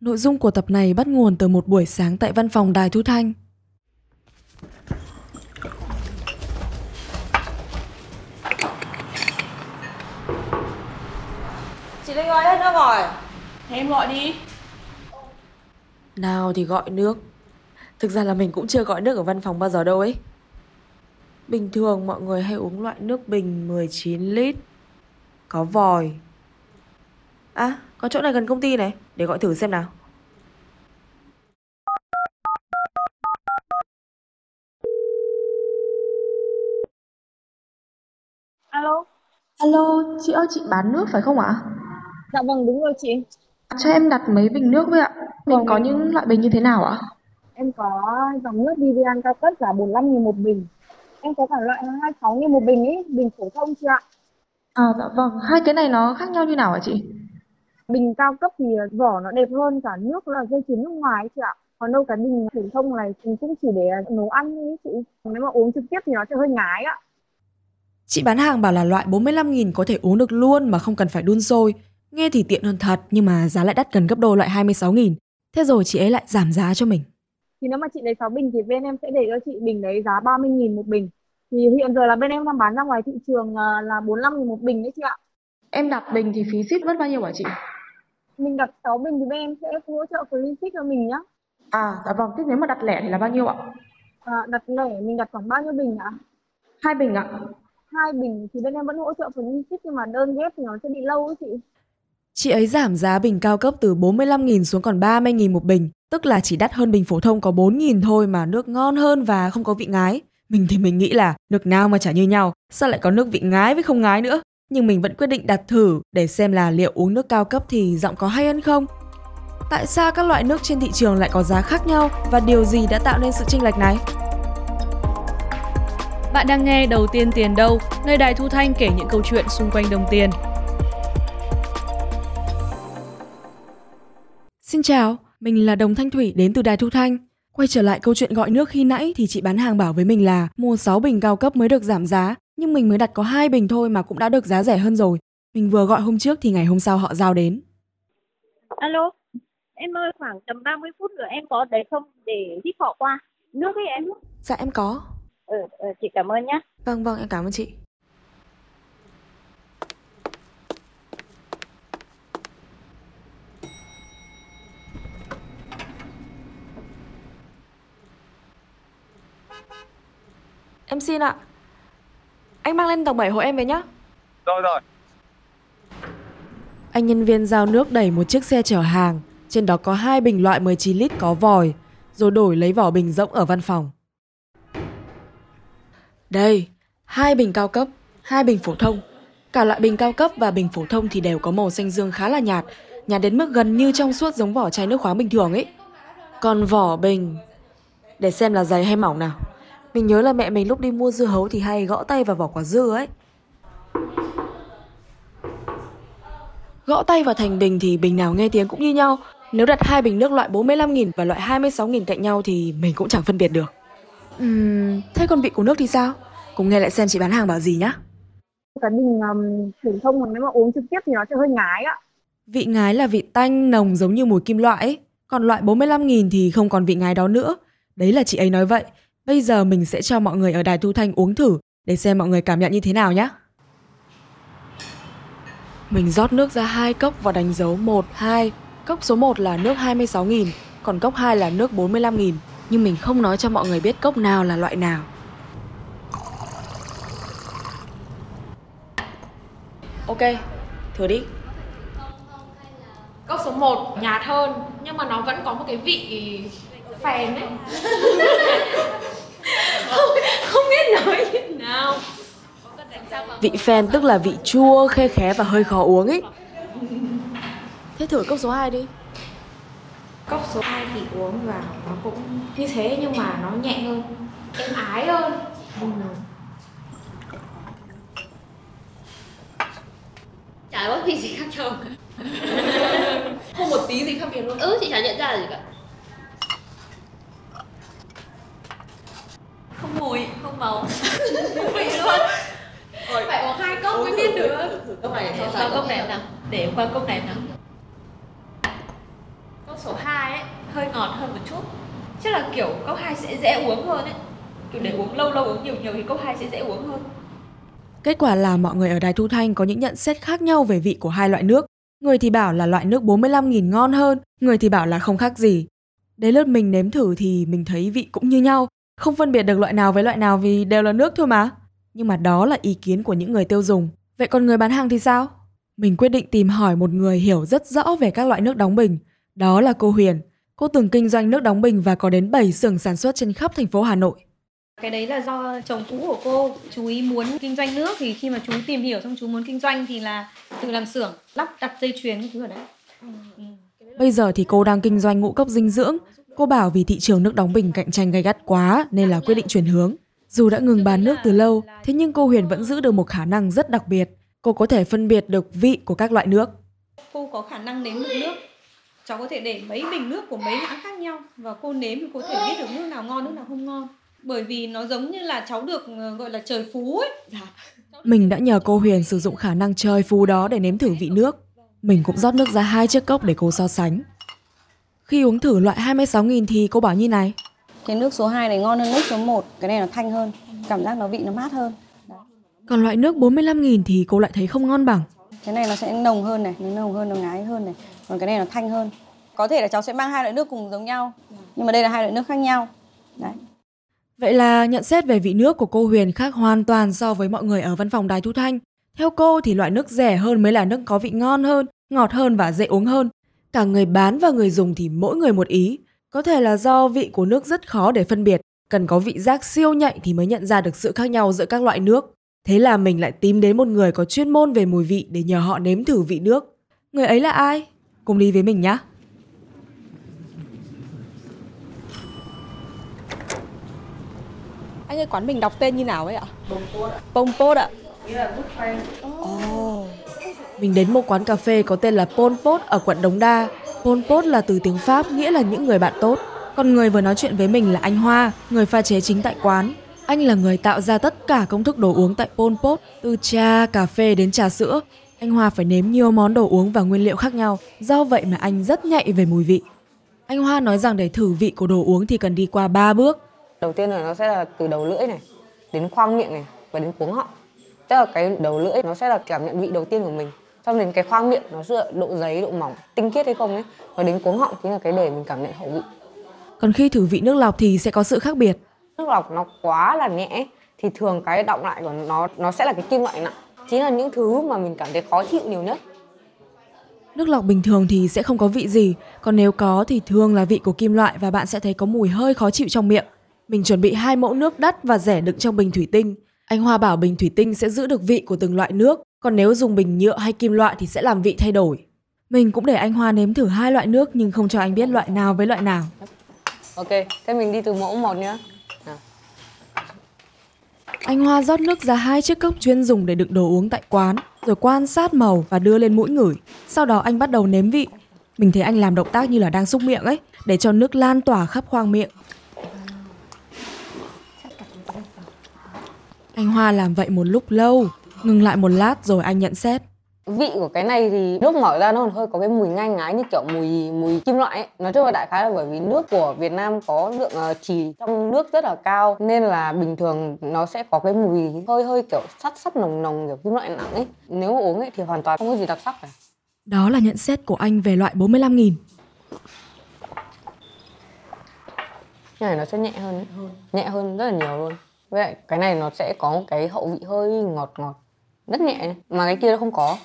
Nội dung của tập này bắt nguồn từ một buổi sáng tại văn phòng Đài Thu Thanh. Chị Linh ơi hết nước rồi Thế em gọi đi Nào thì gọi nước. Thực ra là mình cũng chưa gọi nước ở văn phòng bao giờ đâu ấy. Bình thường mọi người hay uống loại nước bình 19 lít. Có vòi. À, có chỗ này gần công ty này, để gọi thử xem nào. Alo Alo, chị ơi chị bán nước phải không ạ? Dạ vâng đúng rồi chị Cho em đặt mấy bình nước với ạ. Mình Vâng. có những loại bình như thế nào ạ? Em có dòng nước Vivian cao cấp giá 45 nghìn một bình Em có cả loại 26 nghìn một bình ý Bình phổ thông chị ạ À dạ vâng, hai cái này nó khác nhau như nào hả chị? Bình cao cấp thì vỏ nó đẹp hơn cả nước là dây chuyền nước ngoài ấy chị ạ Còn đâu cái bình phổ thông này thì cũng chỉ để nấu ăn thôi chị Nếu mà uống trực tiếp thì nó sẽ hơi ngái ạ Chị bán hàng bảo là loại 45.000 có thể uống được luôn mà không cần phải đun sôi. Nghe thì tiện hơn thật nhưng mà giá lại đắt gần gấp đôi loại 26.000. Thế rồi chị ấy lại giảm giá cho mình. Thì nếu mà chị lấy 6 bình thì bên em sẽ để cho chị bình đấy giá 30 nghìn một bình Thì hiện giờ là bên em đang bán ra ngoài thị trường à, là 45 nghìn một bình đấy chị ạ Em đặt bình thì phí ship mất bao nhiêu hả chị? Mình đặt 6 bình thì bên em sẽ hỗ trợ free ship cho mình nhá À dạ vâng, thế nếu mà đặt lẻ thì là bao nhiêu ạ? À, đặt lẻ mình đặt khoảng bao nhiêu bình ạ? Hai bình ạ. Hai bình thì bên em vẫn hỗ trợ phần ship nhưng mà đơn ghép thì nó sẽ bị lâu ấy chị. Chị ấy giảm giá bình cao cấp từ 45.000 xuống còn 30.000 một bình, tức là chỉ đắt hơn bình phổ thông có 4.000 thôi mà nước ngon hơn và không có vị ngái. Mình thì mình nghĩ là nước nào mà chả như nhau, sao lại có nước vị ngái với không ngái nữa. Nhưng mình vẫn quyết định đặt thử để xem là liệu uống nước cao cấp thì giọng có hay hơn không. Tại sao các loại nước trên thị trường lại có giá khác nhau và điều gì đã tạo nên sự chênh lệch này? Bạn đang nghe Đầu tiên tiền đâu, nơi Đài Thu Thanh kể những câu chuyện xung quanh đồng tiền. Xin chào, mình là Đồng Thanh Thủy đến từ Đài Thu Thanh. Quay trở lại câu chuyện gọi nước khi nãy thì chị bán hàng bảo với mình là mua 6 bình cao cấp mới được giảm giá, nhưng mình mới đặt có hai bình thôi mà cũng đã được giá rẻ hơn rồi. Mình vừa gọi hôm trước thì ngày hôm sau họ giao đến. Alo, em ơi khoảng tầm 30 phút nữa em có đấy không để ship họ qua. Nước ấy em. Dạ em có. Ừ, ừ, chị cảm ơn nhá. Vâng vâng em cảm ơn chị. Em xin ạ. Anh mang lên tầng 7 hộ em về nhá. Rồi rồi. Anh nhân viên giao nước đẩy một chiếc xe chở hàng, trên đó có hai bình loại 19 lít có vòi, rồi đổi lấy vỏ bình rỗng ở văn phòng. Đây, hai bình cao cấp, hai bình phổ thông. Cả loại bình cao cấp và bình phổ thông thì đều có màu xanh dương khá là nhạt, nhạt đến mức gần như trong suốt giống vỏ chai nước khoáng bình thường ấy. Còn vỏ bình, để xem là dày hay mỏng nào. Mình nhớ là mẹ mình lúc đi mua dưa hấu thì hay gõ tay vào vỏ quả dưa ấy. Gõ tay vào thành bình thì bình nào nghe tiếng cũng như nhau. Nếu đặt hai bình nước loại 45.000 và loại 26.000 cạnh nhau thì mình cũng chẳng phân biệt được. Ừm, thế còn vị của nước thì sao? Cùng nghe lại xem chị bán hàng bảo gì nhá. Cái bình um, phổ thông mà nếu mà uống trực tiếp thì nó sẽ hơi ngái ạ. Vị ngái là vị tanh nồng giống như mùi kim loại ấy. Còn loại 45.000 thì không còn vị ngái đó nữa. Đấy là chị ấy nói vậy. Bây giờ mình sẽ cho mọi người ở Đài Thu Thanh uống thử để xem mọi người cảm nhận như thế nào nhé. Mình rót nước ra hai cốc và đánh dấu 1, 2. Cốc số 1 là nước 26.000, còn cốc 2 là nước 45.000. Nhưng mình không nói cho mọi người biết cốc nào là loại nào. Ok, thử đi. Cốc số 1 nhạt hơn nhưng mà nó vẫn có một cái vị phèn ấy. không, biết nói như nào. Vị phen tức là vị chua, khe khé và hơi khó uống ấy. Thế thử cốc số 2 đi. Cốc số 2 thì uống vào nó cũng như thế nhưng mà nó nhẹ hơn, êm ái hơn. Chả có gì gì khác nhau. Không một tí gì khác biệt luôn. Ừ, chị chả nhận ra gì cả. Không mùi, không màu. Không vị luôn. Phải uống hai cốc mới biết được. Cốc này để sau cốc này nào. Để qua cốc này nào. Cốc số hơn một chút chắc là kiểu cốc 2 sẽ dễ uống hơn ấy kiểu để uống lâu lâu uống nhiều nhiều thì cốc 2 sẽ dễ uống hơn Kết quả là mọi người ở Đài Thu Thanh có những nhận xét khác nhau về vị của hai loại nước. Người thì bảo là loại nước 45.000 ngon hơn, người thì bảo là không khác gì. Đến lượt mình nếm thử thì mình thấy vị cũng như nhau, không phân biệt được loại nào với loại nào vì đều là nước thôi mà. Nhưng mà đó là ý kiến của những người tiêu dùng. Vậy còn người bán hàng thì sao? Mình quyết định tìm hỏi một người hiểu rất rõ về các loại nước đóng bình. Đó là cô Huyền. Cô từng kinh doanh nước đóng bình và có đến 7 xưởng sản xuất trên khắp thành phố Hà Nội. Cái đấy là do chồng cũ của cô, chú ý muốn kinh doanh nước thì khi mà chú tìm hiểu xong chú muốn kinh doanh thì là tự làm xưởng, lắp đặt dây chuyền cái thứ ở đấy. Bây giờ thì cô đang kinh doanh ngũ cốc dinh dưỡng. Cô bảo vì thị trường nước đóng bình cạnh tranh gay gắt quá nên là quyết định chuyển hướng. Dù đã ngừng bán nước từ lâu, thế nhưng cô Huyền vẫn giữ được một khả năng rất đặc biệt. Cô có thể phân biệt được vị của các loại nước. Cô có khả năng nếm được nước. Cháu có thể để mấy bình nước của mấy hãng khác nhau và cô nếm thì cô có thể biết được nước nào ngon, nước nào không ngon. Bởi vì nó giống như là cháu được ờ, gọi là trời phú ấy. Mình đã nhờ cô Huyền sử dụng khả năng trời phú đó để nếm thử vị nước. Mình cũng rót nước ra hai chiếc cốc để cô so sánh. Khi uống thử loại 26.000 thì cô bảo như này. Cái nước số 2 này ngon hơn nước số 1, cái này nó thanh hơn, cảm giác nó vị nó mát hơn. Còn loại nước 45.000 thì cô lại thấy không ngon bằng. Cái này nó sẽ nồng hơn này, nó nồng hơn, nó ngái hơn này. Còn cái này nó thanh hơn. Có thể là cháu sẽ mang hai loại nước cùng giống nhau, nhưng mà đây là hai loại nước khác nhau. Đấy. Vậy là nhận xét về vị nước của cô Huyền khác hoàn toàn so với mọi người ở văn phòng Đài Thu Thanh. Theo cô thì loại nước rẻ hơn mới là nước có vị ngon hơn, ngọt hơn và dễ uống hơn. Cả người bán và người dùng thì mỗi người một ý. Có thể là do vị của nước rất khó để phân biệt, cần có vị giác siêu nhạy thì mới nhận ra được sự khác nhau giữa các loại nước. Thế là mình lại tìm đến một người có chuyên môn về mùi vị để nhờ họ nếm thử vị nước. Người ấy là ai? Cùng đi với mình nhé. Anh ơi, quán mình đọc tên như nào ấy ạ? Bông Pot ạ. Ồ. Mình đến một quán cà phê có tên là Pol Pot ở quận Đống Đa. Pol Pot là từ tiếng Pháp nghĩa là những người bạn tốt. Còn người vừa nói chuyện với mình là anh Hoa, người pha chế chính tại quán. Anh là người tạo ra tất cả công thức đồ uống tại Pol Pot, từ trà, cà phê đến trà sữa. Anh Hoa phải nếm nhiều món đồ uống và nguyên liệu khác nhau, do vậy mà anh rất nhạy về mùi vị. Anh Hoa nói rằng để thử vị của đồ uống thì cần đi qua 3 bước. Đầu tiên là nó sẽ là từ đầu lưỡi này, đến khoang miệng này và đến cuống họng. Tức là cái đầu lưỡi nó sẽ là cảm nhận vị đầu tiên của mình. Xong đến cái khoang miệng nó là độ dày, độ mỏng, tinh khiết hay không ấy. Và đến cuống họng chính là cái để mình cảm nhận hậu vị. Còn khi thử vị nước lọc thì sẽ có sự khác biệt. Nước lọc nó quá là nhẹ thì thường cái động lại của nó nó sẽ là cái kim loại nặng. Chính là những thứ mà mình cảm thấy khó chịu nhiều nhất. Nước lọc bình thường thì sẽ không có vị gì, còn nếu có thì thường là vị của kim loại và bạn sẽ thấy có mùi hơi khó chịu trong miệng. Mình chuẩn bị hai mẫu nước đắt và rẻ đựng trong bình thủy tinh. Anh Hoa bảo bình thủy tinh sẽ giữ được vị của từng loại nước, còn nếu dùng bình nhựa hay kim loại thì sẽ làm vị thay đổi. Mình cũng để anh Hoa nếm thử hai loại nước nhưng không cho anh biết loại nào với loại nào. Ok, thế mình đi từ mẫu một nhá. Nào. Anh Hoa rót nước ra hai chiếc cốc chuyên dùng để đựng đồ uống tại quán, rồi quan sát màu và đưa lên mũi ngửi. Sau đó anh bắt đầu nếm vị. Mình thấy anh làm động tác như là đang xúc miệng ấy, để cho nước lan tỏa khắp khoang miệng. Anh Hoa làm vậy một lúc lâu, ngừng lại một lát rồi anh nhận xét. Vị của cái này thì lúc mở ra nó còn hơi có cái mùi ngai ngái như kiểu mùi mùi kim loại ấy. Nói chung là đại khái là bởi vì nước của Việt Nam có lượng uh, trì trong nước rất là cao nên là bình thường nó sẽ có cái mùi hơi hơi kiểu sắt sắt nồng nồng kiểu kim loại nặng ấy. Nếu mà uống ấy thì hoàn toàn không có gì đặc sắc cả. Đó là nhận xét của anh về loại 45.000. Cái này nó sẽ nhẹ hơn ấy. Nhẹ hơn rất là nhiều luôn. Với lại cái này nó sẽ có cái hậu vị hơi ngọt ngọt rất nhẹ mà cái kia nó không có.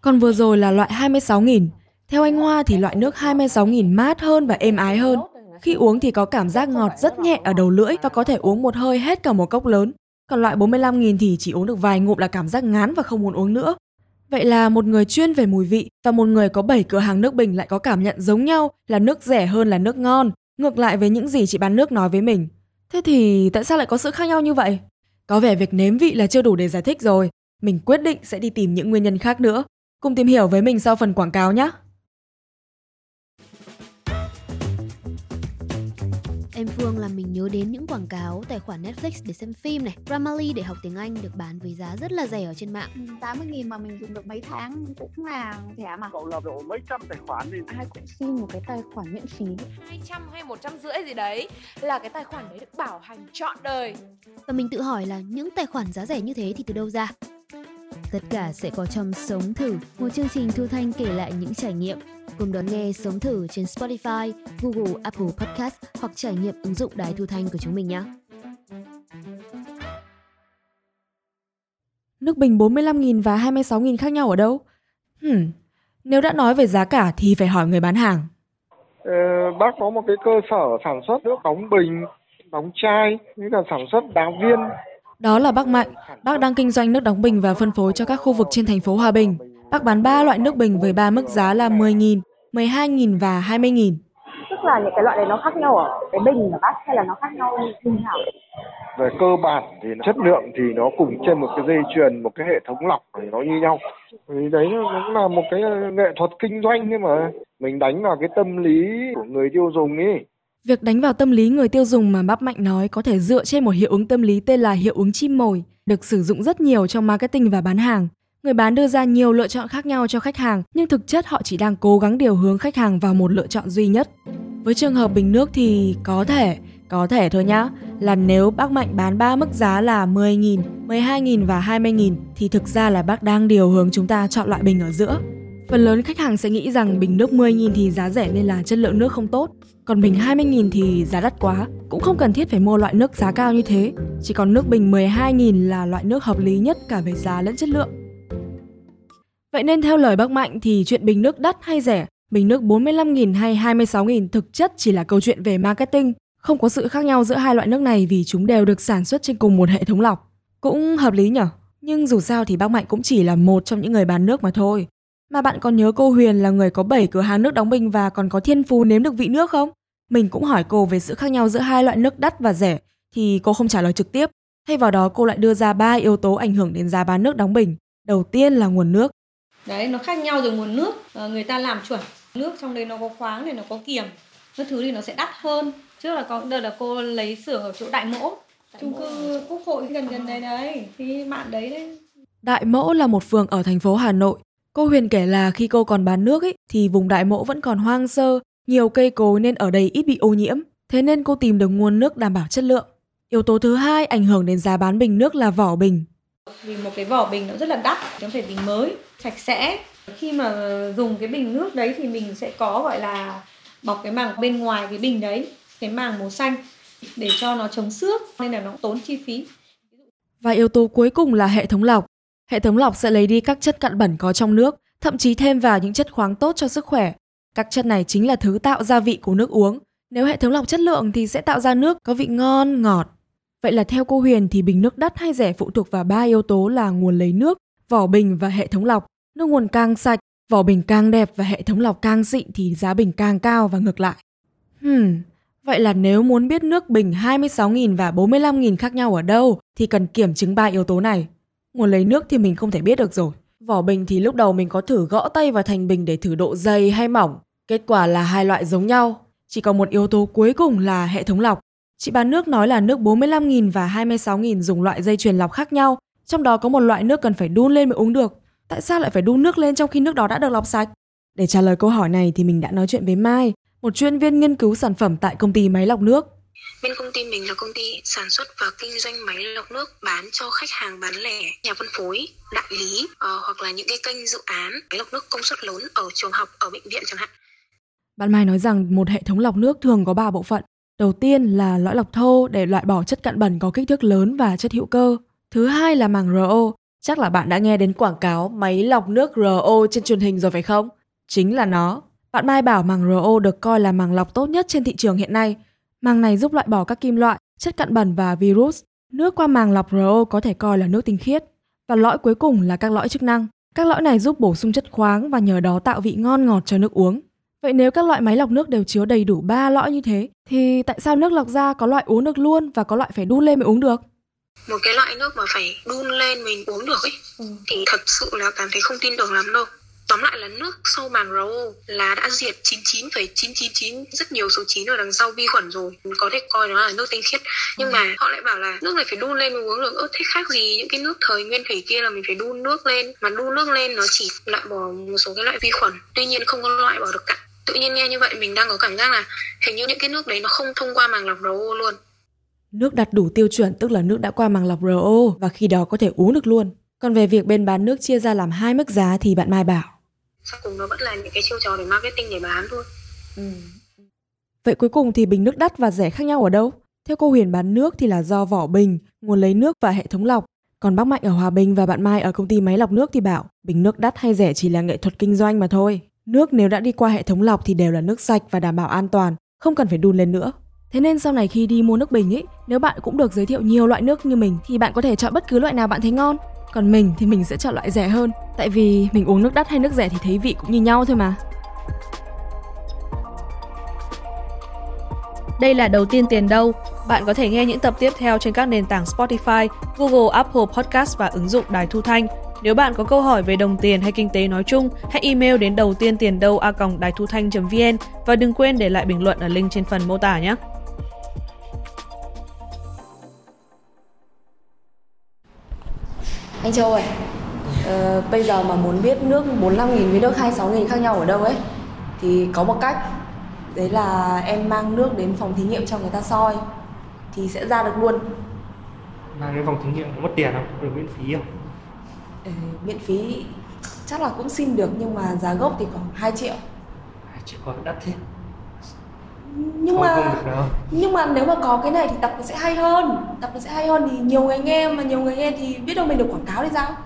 Còn vừa rồi là loại 26.000. Theo anh Hoa thì loại nước 26.000 mát hơn và êm ái hơn. Khi uống thì có cảm giác ngọt rất nhẹ ở đầu lưỡi và có thể uống một hơi hết cả một cốc lớn. Còn loại 45.000 thì chỉ uống được vài ngụm là cảm giác ngán và không muốn uống nữa. Vậy là một người chuyên về mùi vị và một người có 7 cửa hàng nước bình lại có cảm nhận giống nhau là nước rẻ hơn là nước ngon, ngược lại với những gì chị bán nước nói với mình. Thế thì tại sao lại có sự khác nhau như vậy? Có vẻ việc nếm vị là chưa đủ để giải thích rồi. Mình quyết định sẽ đi tìm những nguyên nhân khác nữa. Cùng tìm hiểu với mình sau phần quảng cáo nhé. Em Phương làm mình nhớ đến những quảng cáo tài khoản Netflix để xem phim này, Grammarly để học tiếng Anh được bán với giá rất là rẻ ở trên mạng. 80 nghìn mà mình dùng được mấy tháng cũng là rẻ mà. Cậu lập độ mấy trăm tài khoản thì ai cũng xin một cái tài khoản miễn phí. 200 hay 150 gì đấy là cái tài khoản đấy được bảo hành trọn đời. Và mình tự hỏi là những tài khoản giá rẻ như thế thì từ đâu ra? Tất cả sẽ có trong Sống Thử, một chương trình Thu Thanh kể lại những trải nghiệm. Cùng đón nghe Sống Thử trên Spotify, Google, Apple Podcast hoặc trải nghiệm ứng dụng Đài Thu Thanh của chúng mình nhé. Nước bình 45.000 và 26.000 khác nhau ở đâu? Hmm, nếu đã nói về giá cả thì phải hỏi người bán hàng. ờ, bác có một cái cơ sở sản xuất nước đóng bình, đóng chai, với cả sản xuất đá viên. Đó là bác Mạnh. Bác đang kinh doanh nước đóng bình và phân phối cho các khu vực trên thành phố Hòa Bình. Bác bán 3 loại nước bình với ba mức giá là 10.000, 12.000 và 20.000. Tức là những cái loại này nó khác nhau ở cái bình mà bác hay là nó khác nhau như thế nào? Về cơ bản thì chất lượng thì nó cùng trên một cái dây chuyền, một cái hệ thống lọc thì nó như nhau. Thì đấy nó cũng là một cái nghệ thuật kinh doanh nhưng mà mình đánh vào cái tâm lý của người tiêu dùng ấy. Việc đánh vào tâm lý người tiêu dùng mà bác Mạnh nói có thể dựa trên một hiệu ứng tâm lý tên là hiệu ứng chim mồi, được sử dụng rất nhiều trong marketing và bán hàng. Người bán đưa ra nhiều lựa chọn khác nhau cho khách hàng, nhưng thực chất họ chỉ đang cố gắng điều hướng khách hàng vào một lựa chọn duy nhất. Với trường hợp bình nước thì có thể, có thể thôi nhá, là nếu bác Mạnh bán 3 mức giá là 10.000, 12.000 và 20.000 thì thực ra là bác đang điều hướng chúng ta chọn loại bình ở giữa. Phần lớn khách hàng sẽ nghĩ rằng bình nước 10.000 thì giá rẻ nên là chất lượng nước không tốt, còn bình 20.000 thì giá đắt quá, cũng không cần thiết phải mua loại nước giá cao như thế. Chỉ còn nước bình 12.000 là loại nước hợp lý nhất cả về giá lẫn chất lượng. Vậy nên theo lời bác Mạnh thì chuyện bình nước đắt hay rẻ, bình nước 45.000 hay 26.000 thực chất chỉ là câu chuyện về marketing. Không có sự khác nhau giữa hai loại nước này vì chúng đều được sản xuất trên cùng một hệ thống lọc. Cũng hợp lý nhở? Nhưng dù sao thì bác Mạnh cũng chỉ là một trong những người bán nước mà thôi. Mà bạn còn nhớ cô Huyền là người có 7 cửa hàng nước đóng bình và còn có thiên phú nếm được vị nước không? Mình cũng hỏi cô về sự khác nhau giữa hai loại nước đắt và rẻ thì cô không trả lời trực tiếp. Thay vào đó cô lại đưa ra ba yếu tố ảnh hưởng đến giá bán nước đóng bình. Đầu tiên là nguồn nước. đấy nó khác nhau rồi nguồn nước Ờ, người ta làm chuẩn nước trong đấy nó có khoáng này nó có kiềm các thứ thì nó sẽ đắt hơn trước là có đợt là cô lấy xưởng ở chỗ đại mỗ chung cư quốc hội gần gần đấy đấy thì bạn đấy đấy Đại Mỗ là một phường ở thành phố Hà Nội. Cô Huyền kể là khi cô còn bán nước ấy, thì vùng Đại Mỗ vẫn còn hoang sơ, nhiều cây cối nên ở đây ít bị ô nhiễm. Thế nên cô tìm được nguồn nước đảm bảo chất lượng. Yếu tố thứ hai ảnh hưởng đến giá bán bình nước là vỏ bình. vì một cái vỏ bình nó rất là đắt nó phải bình mới sạch sẽ khi mà dùng cái bình nước đấy thì mình sẽ có gọi là bọc cái màng bên ngoài cái bình đấy cái màng màu xanh để cho nó chống xước nên là nó tốn chi phí Và yếu tố cuối cùng là hệ thống lọc. Hệ thống lọc sẽ lấy đi các chất cặn bẩn có trong nước, thậm chí thêm vào những chất khoáng tốt cho sức khỏe. Các chất này chính là thứ tạo gia vị của nước uống. Nếu hệ thống lọc chất lượng thì sẽ tạo ra nước có vị ngon, ngọt. Vậy là theo cô Huyền thì bình nước đắt hay rẻ phụ thuộc vào ba yếu tố là nguồn lấy nước, vỏ bình và hệ thống lọc. Nước nguồn càng sạch, vỏ bình càng đẹp và hệ thống lọc càng xịn thì giá bình càng cao và ngược lại. Hmm, vậy là nếu muốn biết nước bình 26.000 và 45.000 khác nhau ở đâu thì cần kiểm chứng ba yếu tố này. Nguồn lấy nước thì mình không thể biết được rồi. Vỏ bình thì lúc đầu mình có thử gõ tay vào thành bình để thử độ dày hay mỏng. Kết quả là hai loại giống nhau. Chỉ còn một yếu tố cuối cùng là hệ thống lọc. Chị bán nước nói là nước 45.000 và 26.000 dùng loại dây chuyền lọc khác nhau. Trong đó có một loại nước cần phải đun lên mới uống được. Tại sao lại phải đun nước lên trong khi nước đó đã được lọc sạch? Để trả lời câu hỏi này thì mình đã nói chuyện với Mai, một chuyên viên nghiên cứu sản phẩm tại công ty máy lọc nước. Bên công ty mình là công ty sản xuất và kinh doanh máy lọc nước bán cho khách hàng bán lẻ, nhà phân phối, đại lý uh, hoặc là những cái kênh dự án máy lọc nước công suất lớn ở trường học, ở bệnh viện chẳng hạn. Bạn Mai nói rằng một hệ thống lọc nước thường có 3 bộ phận. Đầu tiên là lõi lọc thô để loại bỏ chất cặn bẩn có kích thước lớn và chất hữu cơ. Thứ hai là màng RO. Chắc là bạn đã nghe đến quảng cáo máy lọc nước RO trên truyền hình rồi phải không? Chính là nó. Bạn Mai bảo màng RO được coi là màng lọc tốt nhất trên thị trường hiện nay. Màng này giúp loại bỏ các kim loại, chất cặn bẩn và virus. Nước qua màng lọc RO có thể coi là nước tinh khiết. Và lõi cuối cùng là các lõi chức năng. Các lõi này giúp bổ sung chất khoáng và nhờ đó tạo vị ngon ngọt cho nước uống. Vậy nếu các loại máy lọc nước đều chứa đầy đủ 3 lõi như thế, thì tại sao nước lọc ra có loại uống được luôn và có loại phải đun lên mới uống được? Một cái loại nước mà phải đun lên mình uống được ấy thì thật sự là cảm thấy không tin tưởng lắm đâu. Tóm lại là nước sau màng RO là đã diệt 99,999 rất nhiều số 9 ở đằng sau vi khuẩn rồi. Có thể coi nó là nước tinh khiết. Nhưng mà họ lại bảo là nước này phải đun lên mới uống được. ớt thế khác gì những cái nước thời nguyên thủy kia là mình phải đun nước lên. Mà đun nước lên nó chỉ loại bỏ một số cái loại vi khuẩn. Tuy nhiên không có loại bỏ được cả. Tự nhiên nghe như vậy mình đang có cảm giác là hình như những cái nước đấy nó không thông qua màng lọc RO luôn. Nước đạt đủ tiêu chuẩn tức là nước đã qua màng lọc RO và khi đó có thể uống được luôn. Còn về việc bên bán nước chia ra làm hai mức giá thì bạn Mai bảo. Sau cùng nó vẫn là những cái chiêu trò để marketing để bán thôi. Ừ. Vậy cuối cùng thì bình nước đắt và rẻ khác nhau ở đâu? Theo cô Huyền bán nước thì là do vỏ bình, nguồn lấy nước và hệ thống lọc. Còn bác Mạnh ở Hòa Bình và bạn Mai ở công ty máy lọc nước thì bảo bình nước đắt hay rẻ chỉ là nghệ thuật kinh doanh mà thôi. Nước nếu đã đi qua hệ thống lọc thì đều là nước sạch và đảm bảo an toàn, không cần phải đun lên nữa. Thế nên sau này khi đi mua nước bình ấy, nếu bạn cũng được giới thiệu nhiều loại nước như mình thì bạn có thể chọn bất cứ loại nào bạn thấy ngon. Còn mình thì mình sẽ chọn loại rẻ hơn, tại vì mình uống nước đắt hay nước rẻ thì thấy vị cũng như nhau thôi mà. Đây là đầu tiên tiền đâu. Bạn có thể nghe những tập tiếp theo trên các nền tảng Spotify, Google, Apple Podcast và ứng dụng Đài Thu Thanh. Nếu bạn có câu hỏi về đồng tiền hay kinh tế nói chung, hãy email đến đầu tiên tiền đâu a đài thu thanh.vn và đừng quên để lại bình luận ở link trên phần mô tả nhé. Anh Châu ơi, ờ, bây giờ mà muốn biết nước 45 nghìn với nước 26 nghìn khác nhau ở đâu ấy thì có một cách. Đấy là em mang nước đến phòng thí nghiệm cho người ta soi thì sẽ ra được luôn. Mang đến phòng thí nghiệm có mất tiền không? Được miễn phí không? Ừ, miễn phí chắc là cũng xin được nhưng mà giá gốc thì khoảng 2 triệu. 2 triệu còn đắt thế nhưng không, mà không nhưng mà nếu mà có cái này thì tập nó sẽ hay hơn tập nó sẽ hay hơn thì nhiều người nghe mà nhiều người nghe thì biết đâu mình được quảng cáo thì sao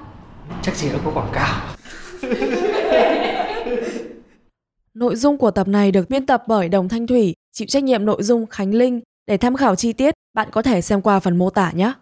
chắc chỉ nó có quảng cáo Nội dung của tập này được biên tập bởi Đồng Thanh Thủy, chịu trách nhiệm nội dung Khánh Linh. Để tham khảo chi tiết, bạn có thể xem qua phần mô tả nhé.